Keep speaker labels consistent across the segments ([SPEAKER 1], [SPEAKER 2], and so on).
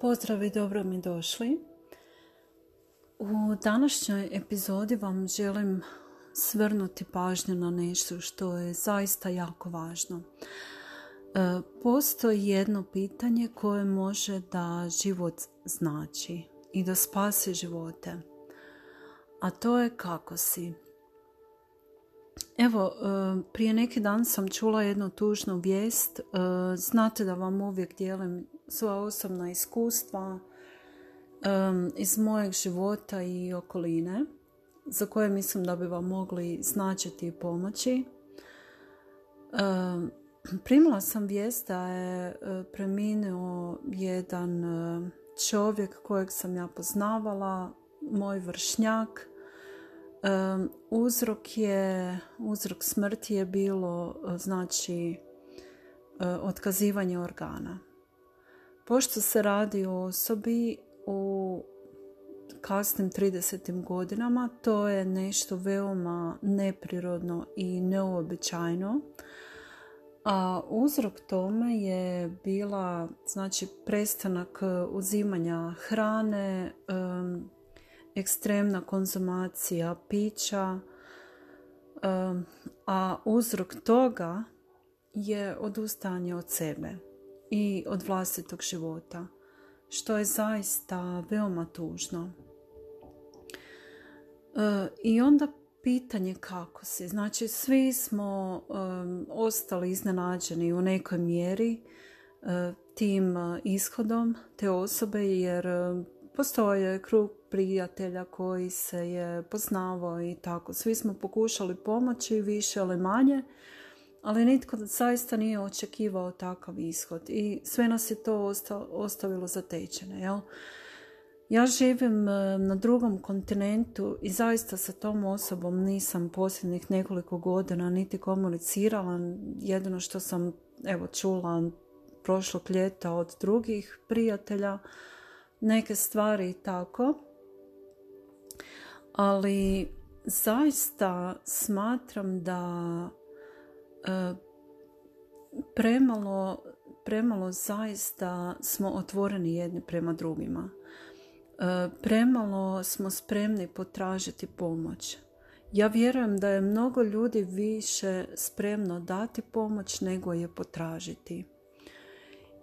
[SPEAKER 1] Pozdrav i dobro mi došli. U današnjoj epizodi vam želim svrnuti pažnju na nešto što je zaista jako važno. E, postoji jedno pitanje koje može da život znači i da spasi živote. A to je kako si. Evo, e, prije neki dan sam čula jednu tužnu vijest. E, znate da vam uvijek dijelim svoja osobna iskustva iz mojeg života i okoline za koje mislim da bi vam mogli značiti i pomoći. primila sam vijest da je e, preminuo jedan e, čovjek kojeg sam ja poznavala, moj vršnjak. uzrok je, uzrok smrti je bilo e, znači otkazivanje organa. Pošto se radi o osobi u kasnim 30. godinama, to je nešto veoma neprirodno i neobičajno. A uzrok tome je bila znači prestanak uzimanja hrane, ekstremna konzumacija pića, a uzrok toga je odustajanje od sebe i od vlastitog života, što je zaista veoma tužno. E, I onda pitanje kako si. Znači, svi smo ostali iznenađeni u nekoj mjeri e, tim ishodom te osobe, jer postoje krug prijatelja koji se je poznavao i tako. Svi smo pokušali pomoći više ili manje, ali nitko zaista nije očekivao takav ishod i sve nas je to ostavilo zatečene. Jel? Ja živim e, na drugom kontinentu i zaista sa tom osobom nisam posljednjih nekoliko godina niti komunicirala. Jedino što sam evo, čula prošlog ljeta od drugih prijatelja, neke stvari i tako. Ali zaista smatram da premalo, premalo zaista smo otvoreni jedni prema drugima. E, premalo smo spremni potražiti pomoć. Ja vjerujem da je mnogo ljudi više spremno dati pomoć nego je potražiti.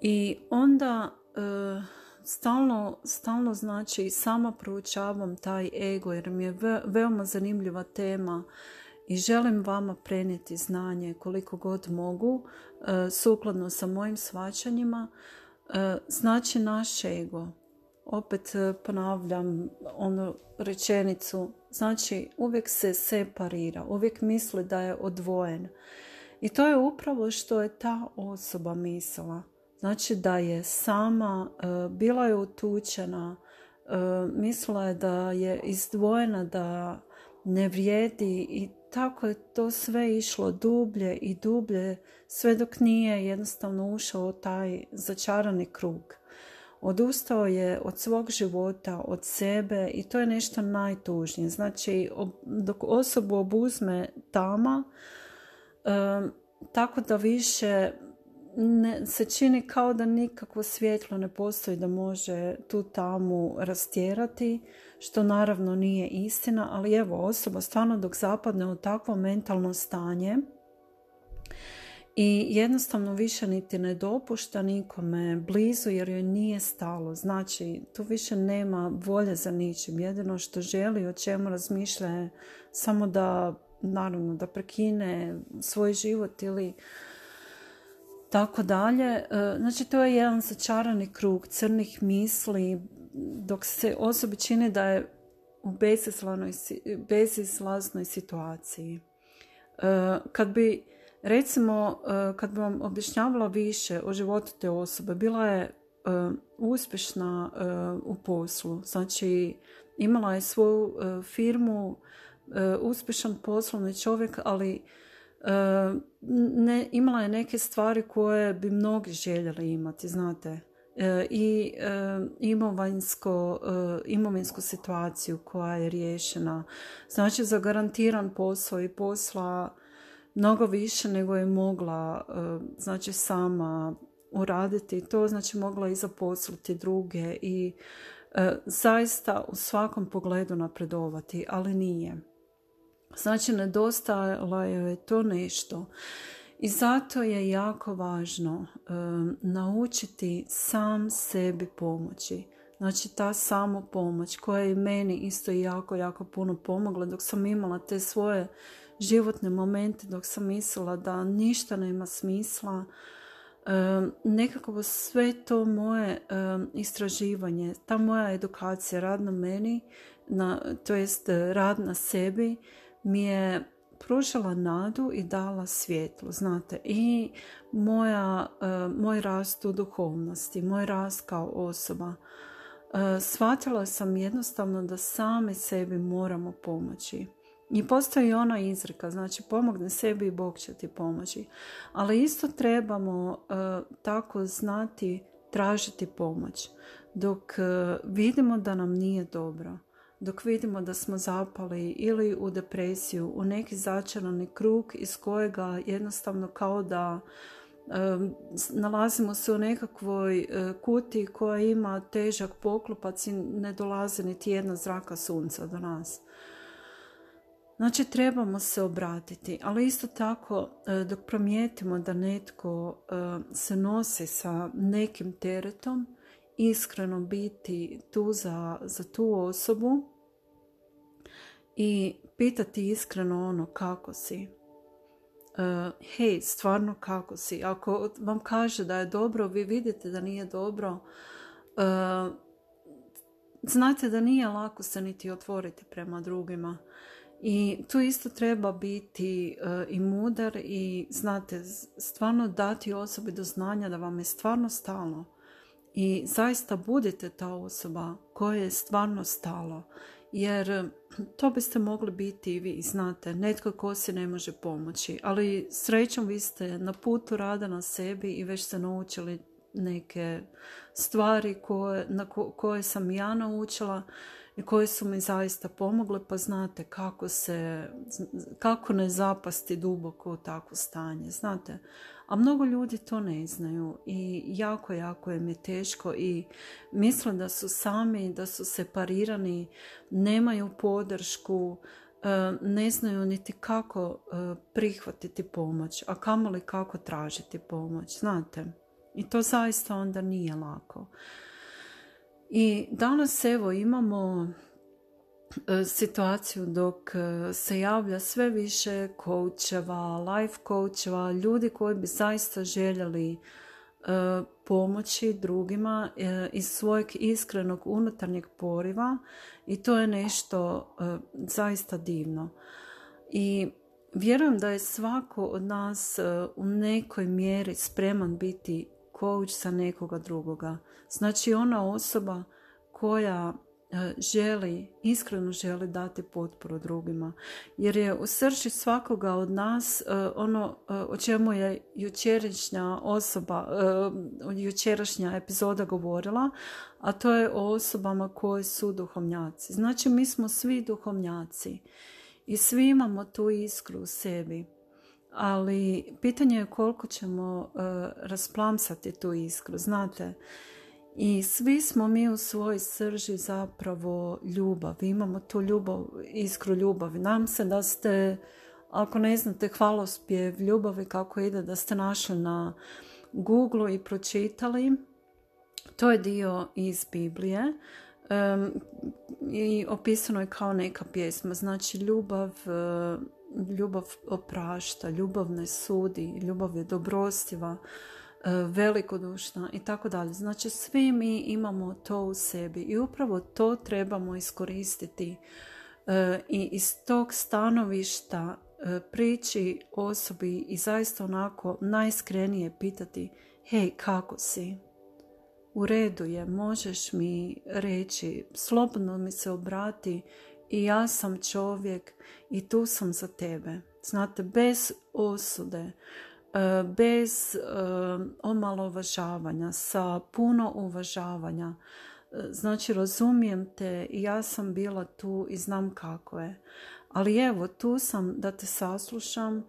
[SPEAKER 1] I onda e, stalno, stalno znači sama proučavam taj ego jer mi je veoma zanimljiva tema i želim vama prenijeti znanje koliko god mogu e, sukladno sa mojim svačanjima e, znači naš ego opet e, ponavljam onu rečenicu znači uvijek se separira uvijek misli da je odvojen. I to je upravo što je ta osoba mislila. Znači da je sama bila je utučena mislila je da je izdvojena da ne vrijedi i tako je to sve išlo dublje i dublje sve dok nije jednostavno ušao taj začarani krug. Odustao je od svog života, od sebe i to je nešto najtužnije. Znači, dok osobu obuzme tama, tako da više ne, se čini kao da nikakvo svjetlo ne postoji da može tu tamu rastjerati, što naravno nije istina, ali evo osoba stvarno dok zapadne u takvo mentalno stanje i jednostavno više niti ne dopušta nikome blizu jer joj nije stalo. Znači, tu više nema volje za ničim. Jedino što želi, o čemu razmišlja je samo da, naravno, da prekine svoj život ili tako dalje. E, znači to je jedan začarani krug crnih misli dok se osobi čini da je u bezizlaznoj situaciji. E, kad bi recimo e, kad bi vam objašnjavala više o životu te osobe, bila je uspješna u poslu. Znači imala je svoju firmu, uspješan poslovni čovjek, ali ne, imala je neke stvari koje bi mnogi željeli imati, znate. E, I e, imovinsko, e, imovinsku situaciju koja je riješena. Znači za garantiran posao i posla mnogo više nego je mogla znači sama uraditi to, znači mogla i zaposliti druge i zaista u svakom pogledu napredovati, ali nije. Znači, nedostajalo je to nešto. I zato je jako važno e, naučiti sam sebi pomoći. Znači ta samo pomoć koja je meni isto jako, jako puno pomogla dok sam imala te svoje životne momente, dok sam mislila da ništa nema smisla. E, nekako sve to moje e, istraživanje, ta moja edukacija, rad na meni, na, to jest rad na sebi, mi je pružila nadu i dala svjetlo, znate, i moja, e, moj rast u duhovnosti, moj rast kao osoba. E, shvatila sam jednostavno da same sebi moramo pomoći. I postoji ona izreka, znači pomogne sebi i Bog će ti pomoći. Ali isto trebamo e, tako znati tražiti pomoć dok vidimo da nam nije dobro dok vidimo da smo zapali ili u depresiju, u neki začarani krug iz kojega jednostavno kao da nalazimo se u nekakvoj e, kuti koja ima težak poklopac i ne dolazi niti jedna zraka sunca do nas. Znači trebamo se obratiti, ali isto tako e, dok promijetimo da netko e, se nosi sa nekim teretom, iskreno biti tu za, za tu osobu i pitati iskreno ono kako si. Uh, hej, stvarno kako si. Ako vam kaže da je dobro, vi vidite da nije dobro, uh, znate da nije lako se niti otvoriti prema drugima. I tu isto treba biti uh, i mudar i znate, stvarno dati osobi do znanja da vam je stvarno stalo. I zaista budite ta osoba koja je stvarno stalo jer to biste mogli biti i vi, znate, netko ko se ne može pomoći, ali srećom vi ste na putu rada na sebi i već ste naučili neke stvari koje, na koje sam ja naučila i koje su mi zaista pomogle, pa znate kako se, kako ne zapasti duboko u takvo stanje, znate. A mnogo ljudi to ne znaju i jako, jako im je teško i misle da su sami, da su separirani, nemaju podršku, e, ne znaju niti kako e, prihvatiti pomoć, a kamoli kako tražiti pomoć, znate. I to zaista onda nije lako. I danas evo imamo E, situaciju dok e, se javlja sve više coacheva, life coacheva, ljudi koji bi zaista željeli e, pomoći drugima iz svojeg iskrenog unutarnjeg poriva i to je nešto zaista divno. I vjerujem da je svako od nas u nekoj mjeri spreman biti coach za nekoga drugoga. Znači ona osoba koja E, želi, iskreno želi dati potporu drugima. Jer je u srži svakoga od nas e, ono e, o čemu je jučerašnja osoba, jučerašnja epizoda govorila, a to je o osobama koji su duhovnjaci. Znači mi smo svi duhovnjaci i svi imamo tu iskru u sebi. Ali pitanje je koliko ćemo rasplamsati tu iskru. Znate, i svi smo mi u svojoj srži zapravo ljubav. Imamo tu ljubav, iskru ljubavi. Nam se da ste, ako ne znate hvalospjev ljubavi kako ide, da ste našli na Google i pročitali. To je dio iz Biblije. I opisano je kao neka pjesma. Znači ljubav, ljubav oprašta, ljubav ne sudi, ljubav je dobrostiva E, velikodušna i tako dalje. Znači svi mi imamo to u sebi i upravo to trebamo iskoristiti e, i iz tog stanovišta e, prići osobi i zaista onako najiskrenije pitati hej kako si? U redu je, možeš mi reći, slobodno mi se obrati i ja sam čovjek i tu sam za tebe. Znate, bez osude, E, bez e, omalovažavanja, sa puno uvažavanja. E, znači, razumijem te i ja sam bila tu i znam kako je. Ali evo, tu sam da te saslušam,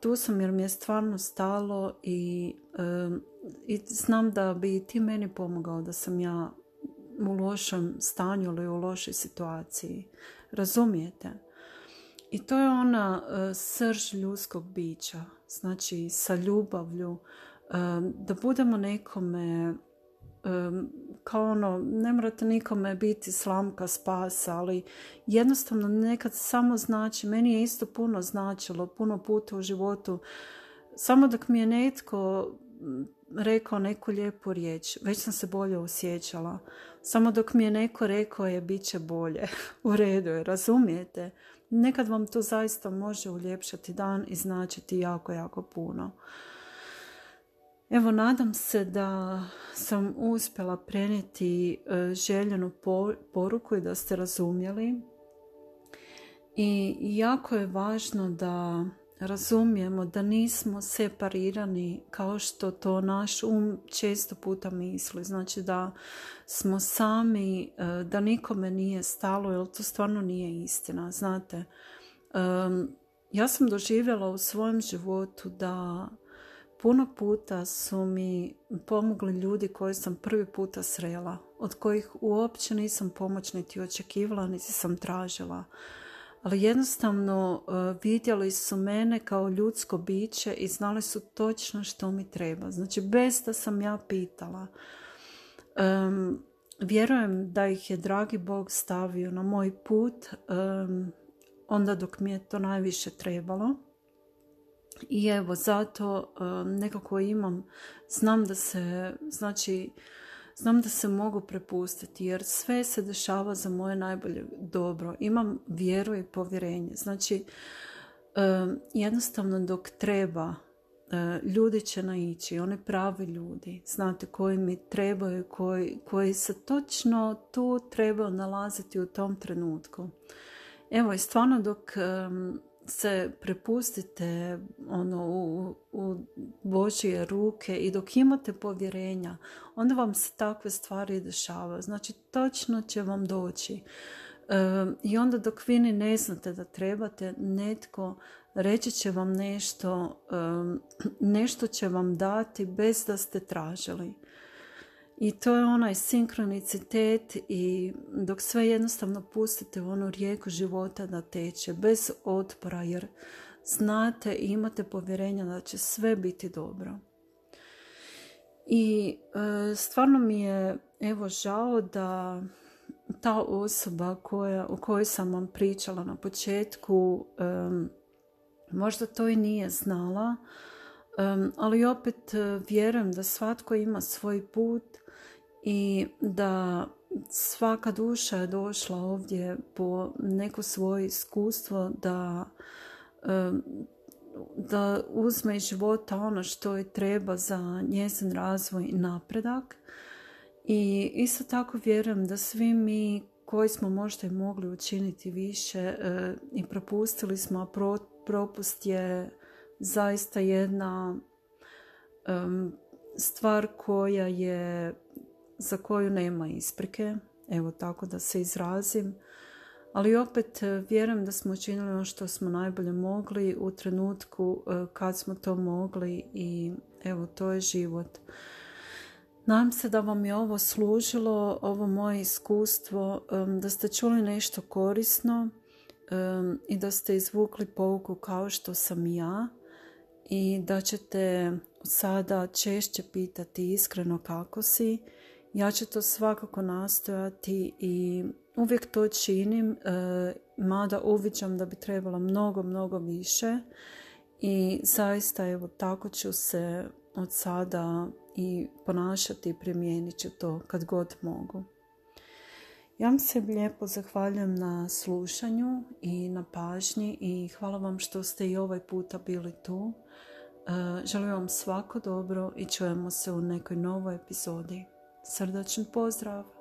[SPEAKER 1] tu sam jer mi je stvarno stalo i, i znam da bi ti meni pomogao da sam ja u lošem stanju ili u lošoj situaciji. Razumijete? I to je ona uh, srž ljudskog bića. Znači sa ljubavlju. da budemo nekome kao ono, ne morate nikome biti slamka spasa, ali jednostavno nekad samo znači, meni je isto puno značilo, puno puta u životu, samo dok mi je netko rekao neku lijepu riječ, već sam se bolje osjećala. Samo dok mi je neko rekao je bit će bolje, u redu je, razumijete? Nekad vam to zaista može uljepšati dan i značiti jako, jako puno. Evo, nadam se da sam uspjela prenijeti e, željenu poruku i da ste razumjeli. I jako je važno da razumijemo da nismo separirani kao što to naš um često puta misli. Znači da smo sami, e, da nikome nije stalo, jer to stvarno nije istina. Znate, ja sam doživjela u svojem životu da puno puta su mi pomogli ljudi koje sam prvi puta srela, od kojih uopće nisam pomoć niti očekivala, niti sam tražila ali jednostavno e, vidjeli su mene kao ljudsko biće i znali su točno što mi treba. Znači, bez da sam ja pitala. vjerujem da ih je dragi Bog stavio na moj put onda dok mi je to najviše trebalo. I evo, zato nekako imam, znam da se, znači, Znam da se mogu prepustiti jer sve se dešava za moje najbolje dobro. Imam vjeru i povjerenje. Znači, jednostavno dok treba, e, ljudi će naići, oni pravi ljudi, znate, koji mi trebaju, koji, koji se točno tu trebaju nalaziti u tom trenutku. Evo i stvarno dok se prepustite ono, u, u Božje ruke i dok imate povjerenja, onda vam se takve stvari dešavaju. Znači, točno će vam doći. I onda dok vi ne znate da trebate, netko reći će vam nešto, nešto će vam dati bez da ste tražili. I to je onaj sinkronicitet i dok sve jednostavno pustite u onu rijeku života da teče bez otpora jer znate i imate povjerenja da će sve biti dobro. I e, stvarno mi je evo žao da ta osoba koja, o kojoj sam vam pričala na početku e, možda to i nije znala, e, ali opet vjerujem da svatko ima svoj put i da svaka duša je došla ovdje po neko svoje iskustvo da, da uzme iz života ono što je treba za njezin razvoj i napredak. I isto tako vjerujem da svi mi koji smo možda i mogli učiniti više e, i propustili smo, a propust je zaista jedna stvar koja je za koju nema isprike, evo tako da se izrazim, ali opet e, vjerujem da smo učinili ono što smo najbolje mogli u trenutku e, kad smo to mogli i evo to je život. Nadam se da vam je ovo služilo, ovo moje iskustvo, da ste čuli nešto korisno i da ste izvukli pouku kao što sam ja i da ćete sada češće pitati iskreno kako si ja ću to svakako nastojati i uvijek to činim, e, mada uviđam da bi trebalo mnogo, mnogo više i zaista evo tako ću se od sada i ponašati i primijenit ću to kad god mogu. Ja vam se lijepo zahvaljujem na slušanju i na pažnji i hvala vam što ste i ovaj puta bili tu. E, želim vam svako dobro i čujemo se u nekoj novoj epizodi. Srdačan pozdrav!